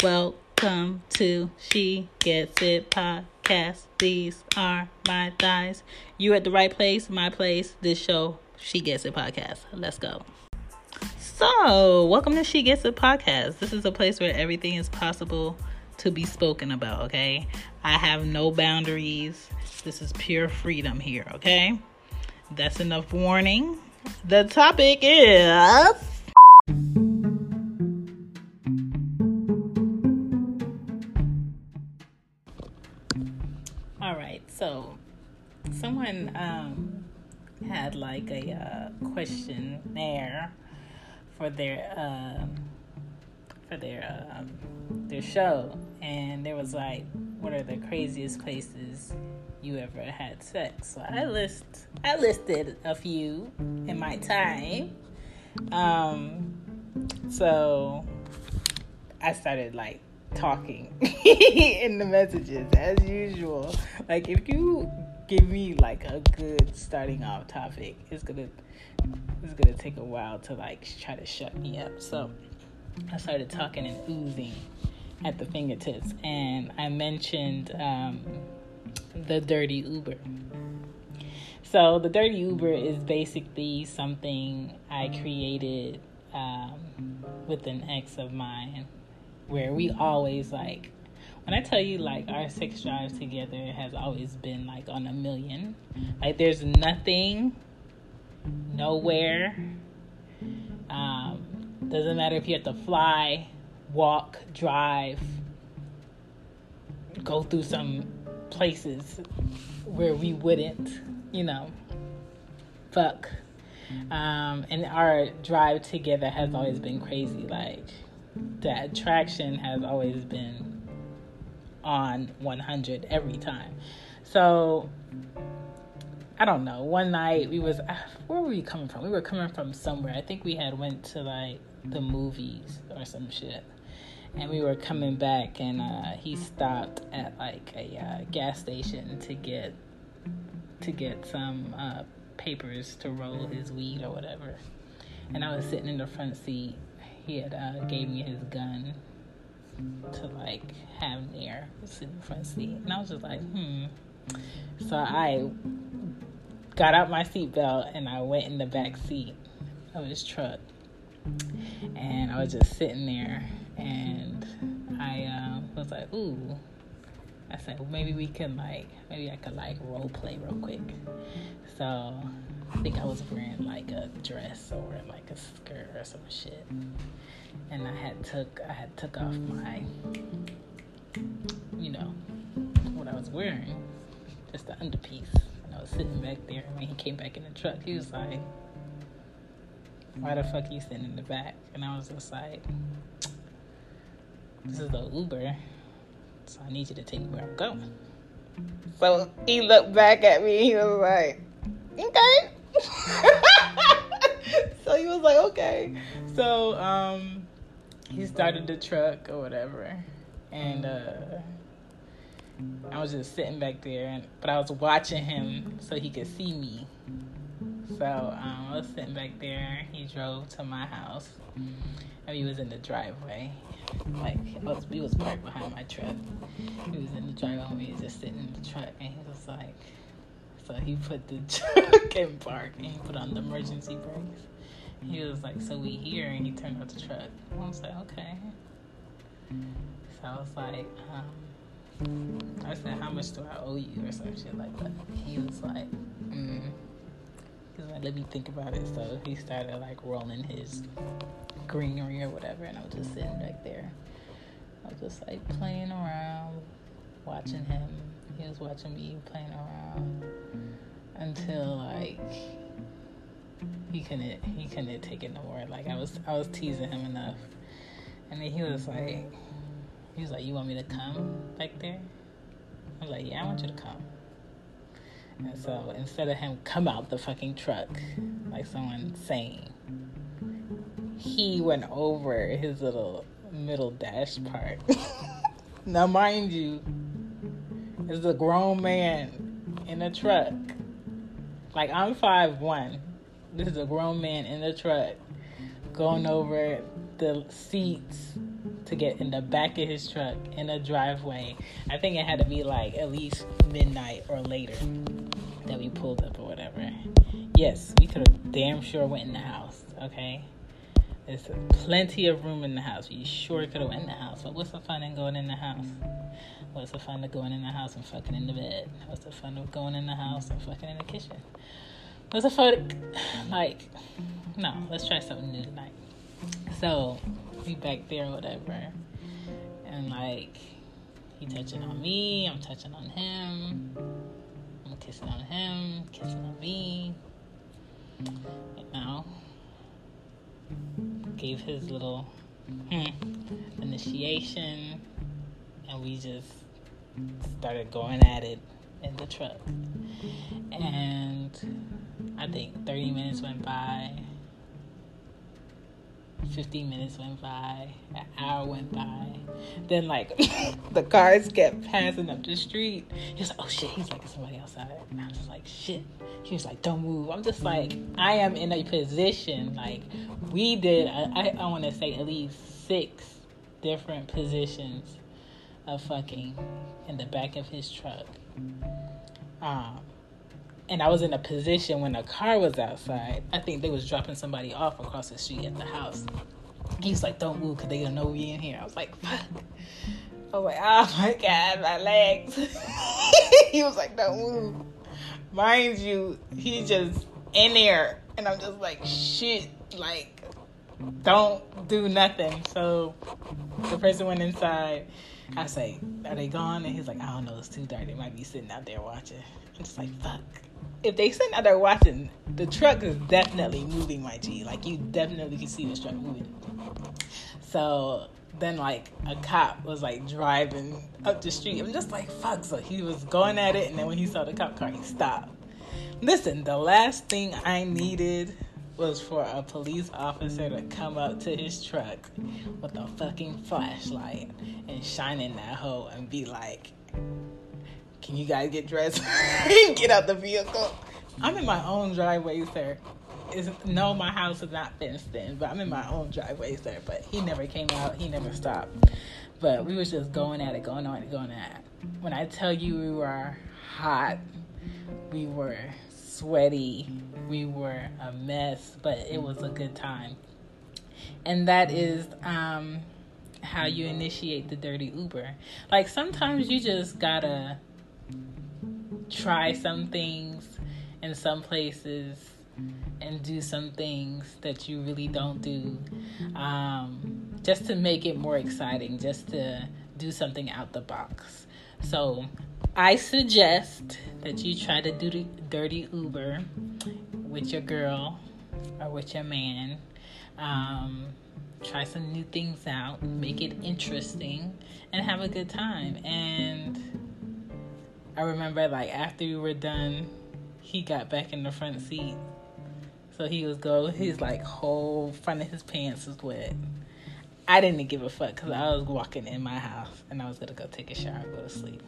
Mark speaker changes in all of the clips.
Speaker 1: Welcome to She Gets It podcast. These are my thighs. You at the right place, my place. This show, She Gets It podcast. Let's go. So, welcome to She Gets It podcast. This is a place where everything is possible to be spoken about, okay? I have no boundaries. This is pure freedom here, okay? That's enough warning. The topic is someone um had like a uh, questionnaire for their um for their um, their show, and there was like, what are the craziest places you ever had sex? So I list I listed a few in my time. Um, so I started like talking in the messages as usual. Like if you give me like a good starting off topic, it's gonna it's gonna take a while to like try to shut me up. So I started talking and oozing at the fingertips, and I mentioned um, the dirty Uber. So the dirty Uber is basically something I created um, with an ex of mine, where we always like. When I tell you like our sex drive together has always been like on a million, like there's nothing, nowhere. Um, doesn't matter if you have to fly, walk, drive, go through some places where we wouldn't, you know, fuck. Um, and our drive together has always been crazy. Like, the attraction has always been on 100 every time. So, I don't know. One night we was where were we coming from? We were coming from somewhere. I think we had went to like the movies or some shit. And we were coming back, and uh, he stopped at like a uh, gas station to get to get some uh, papers to roll his weed or whatever. And I was sitting in the front seat. He had uh, gave me his gun to like have near, sit in the front seat, and I was just like, hmm. So I got out my seatbelt and I went in the back seat of his truck and I was just sitting there, and I uh, was like, "Ooh." I said, well, maybe we can like, maybe I could like role play real quick. So I think I was wearing like a dress or like a skirt or some shit, and I had took I had took off my, you know, what I was wearing, just the underpiece. And I was sitting back there, and when he came back in the truck, he was like why the fuck you sitting in the back? And I was just like, this is the Uber, so I need you to take me where I'm going. So he looked back at me. He was like, okay. so he was like, okay. So um, he started the truck or whatever, and uh, I was just sitting back there, and, but I was watching him so he could see me. So um, I was sitting back there. He drove to my house, and he was in the driveway. Like was, he was parked behind my truck. He was in the driveway. We was just sitting in the truck, and he was like, so he put the truck in park, and he put on the emergency brakes. He was like, so we here, and he turned off the truck. I was like, okay. So I was like, um, I said, how much do I owe you, or some shit like that. He was like, let me think about it. So he started like rolling his greenery or whatever, and I was just sitting back there. I was just like playing around, watching him. He was watching me playing around until like he couldn't he couldn't take it no more. Like I was I was teasing him enough, and then he was like he was like, "You want me to come back there?" I was like, "Yeah, I want you to come." And so instead of him come out the fucking truck, like someone saying, he went over his little middle dash part. now, mind you, there's a grown man in a truck. Like I'm five one. This is a grown man in the truck going over the seats to get in the back of his truck in a driveway. I think it had to be like at least midnight or later that we pulled up or whatever. Yes, we could have damn sure went in the house. Okay, there's plenty of room in the house. We sure could have went in the house. But what's the fun in going in the house? What's the fun of going in the house and fucking in the bed? What's the fun of going in the house and fucking in the kitchen? What's the fun? Like, no, let's try something new tonight. So, we back there, whatever. And like, he touching on me, I'm touching on him. I'm kissing on him, kissing on me. You gave his little hmm, initiation, and we just started going at it in the truck. And I think 30 minutes went by. 15 minutes went by, an hour went by. Then, like, the cars kept passing up the street. He was like, oh shit, he's like, somebody outside. And I'm just like, shit. He was like, don't move. I'm just like, I am in a position. Like, we did, I, I want to say at least six different positions of fucking in the back of his truck. Um, and I was in a position when a car was outside. I think they was dropping somebody off across the street at the house. He was like, "Don't move, cause they gonna know we in here." I was like, "Fuck." I was like, "Oh my god, my legs." he was like, "Don't move." Mind you, he just in there, and I'm just like, "Shit!" Like, don't do nothing. So the person went inside. I say, "Are they gone?" And he's like, "I don't know. It's too dark. They might be sitting out there watching." I'm just like, "Fuck." if they sitting out there watching, the truck is definitely moving, my G. Like you definitely can see this truck moving. So then like a cop was like driving up the street. I'm just like, fuck. So he was going at it and then when he saw the cop car, he stopped. Listen, the last thing I needed was for a police officer to come up to his truck with a fucking flashlight and shine in that hole and be like, can you guys get dressed and get out the vehicle? I'm in my own driveway, sir. Is no, my house is not fenced in, but I'm in my own driveway, sir. But he never came out. He never stopped. But we was just going at it, going on going at it. When I tell you we were hot, we were sweaty, we were a mess, but it was a good time. And that is um, how you initiate the dirty Uber. Like sometimes you just gotta try some things in some places and do some things that you really don't do um, just to make it more exciting, just to do something out the box. So, I suggest that you try to do the dirty Uber with your girl or with your man. Um, try some new things out, make it interesting, and have a good time. And I remember like after we were done, he got back in the front seat. So he was go his like whole front of his pants was wet. I didn't give a fuck because I was walking in my house and I was gonna go take a shower and go to sleep.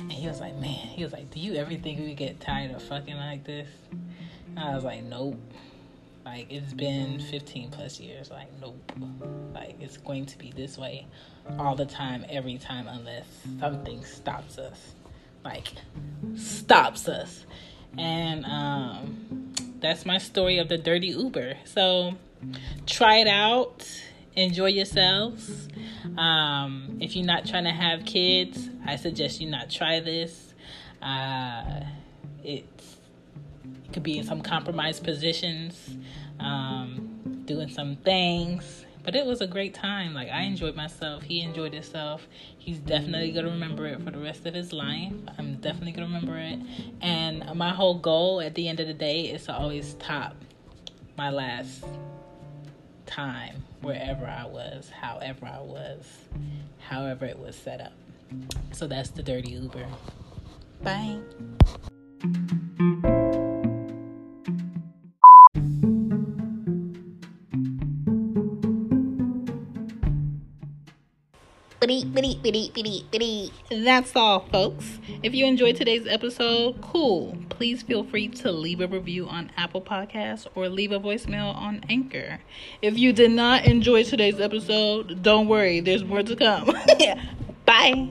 Speaker 1: And he was like, man, he was like, do you ever think we get tired of fucking like this? And I was like, nope. Like it's been 15 plus years. Like nope. Like it's going to be this way all the time, every time, unless something stops us like stops us. And um, that's my story of the dirty Uber. So try it out, enjoy yourselves. Um, if you're not trying to have kids, I suggest you not try this. Uh, it could be in some compromised positions, um, doing some things but it was a great time. Like I enjoyed myself. He enjoyed himself. He's definitely gonna remember it for the rest of his life. I'm definitely gonna remember it. And my whole goal at the end of the day is to always top my last time wherever I was, however I was, however it was set up. So that's the dirty Uber. Bye. That's all, folks. If you enjoyed today's episode, cool. Please feel free to leave a review on Apple Podcasts or leave a voicemail on Anchor. If you did not enjoy today's episode, don't worry, there's more to come. Bye.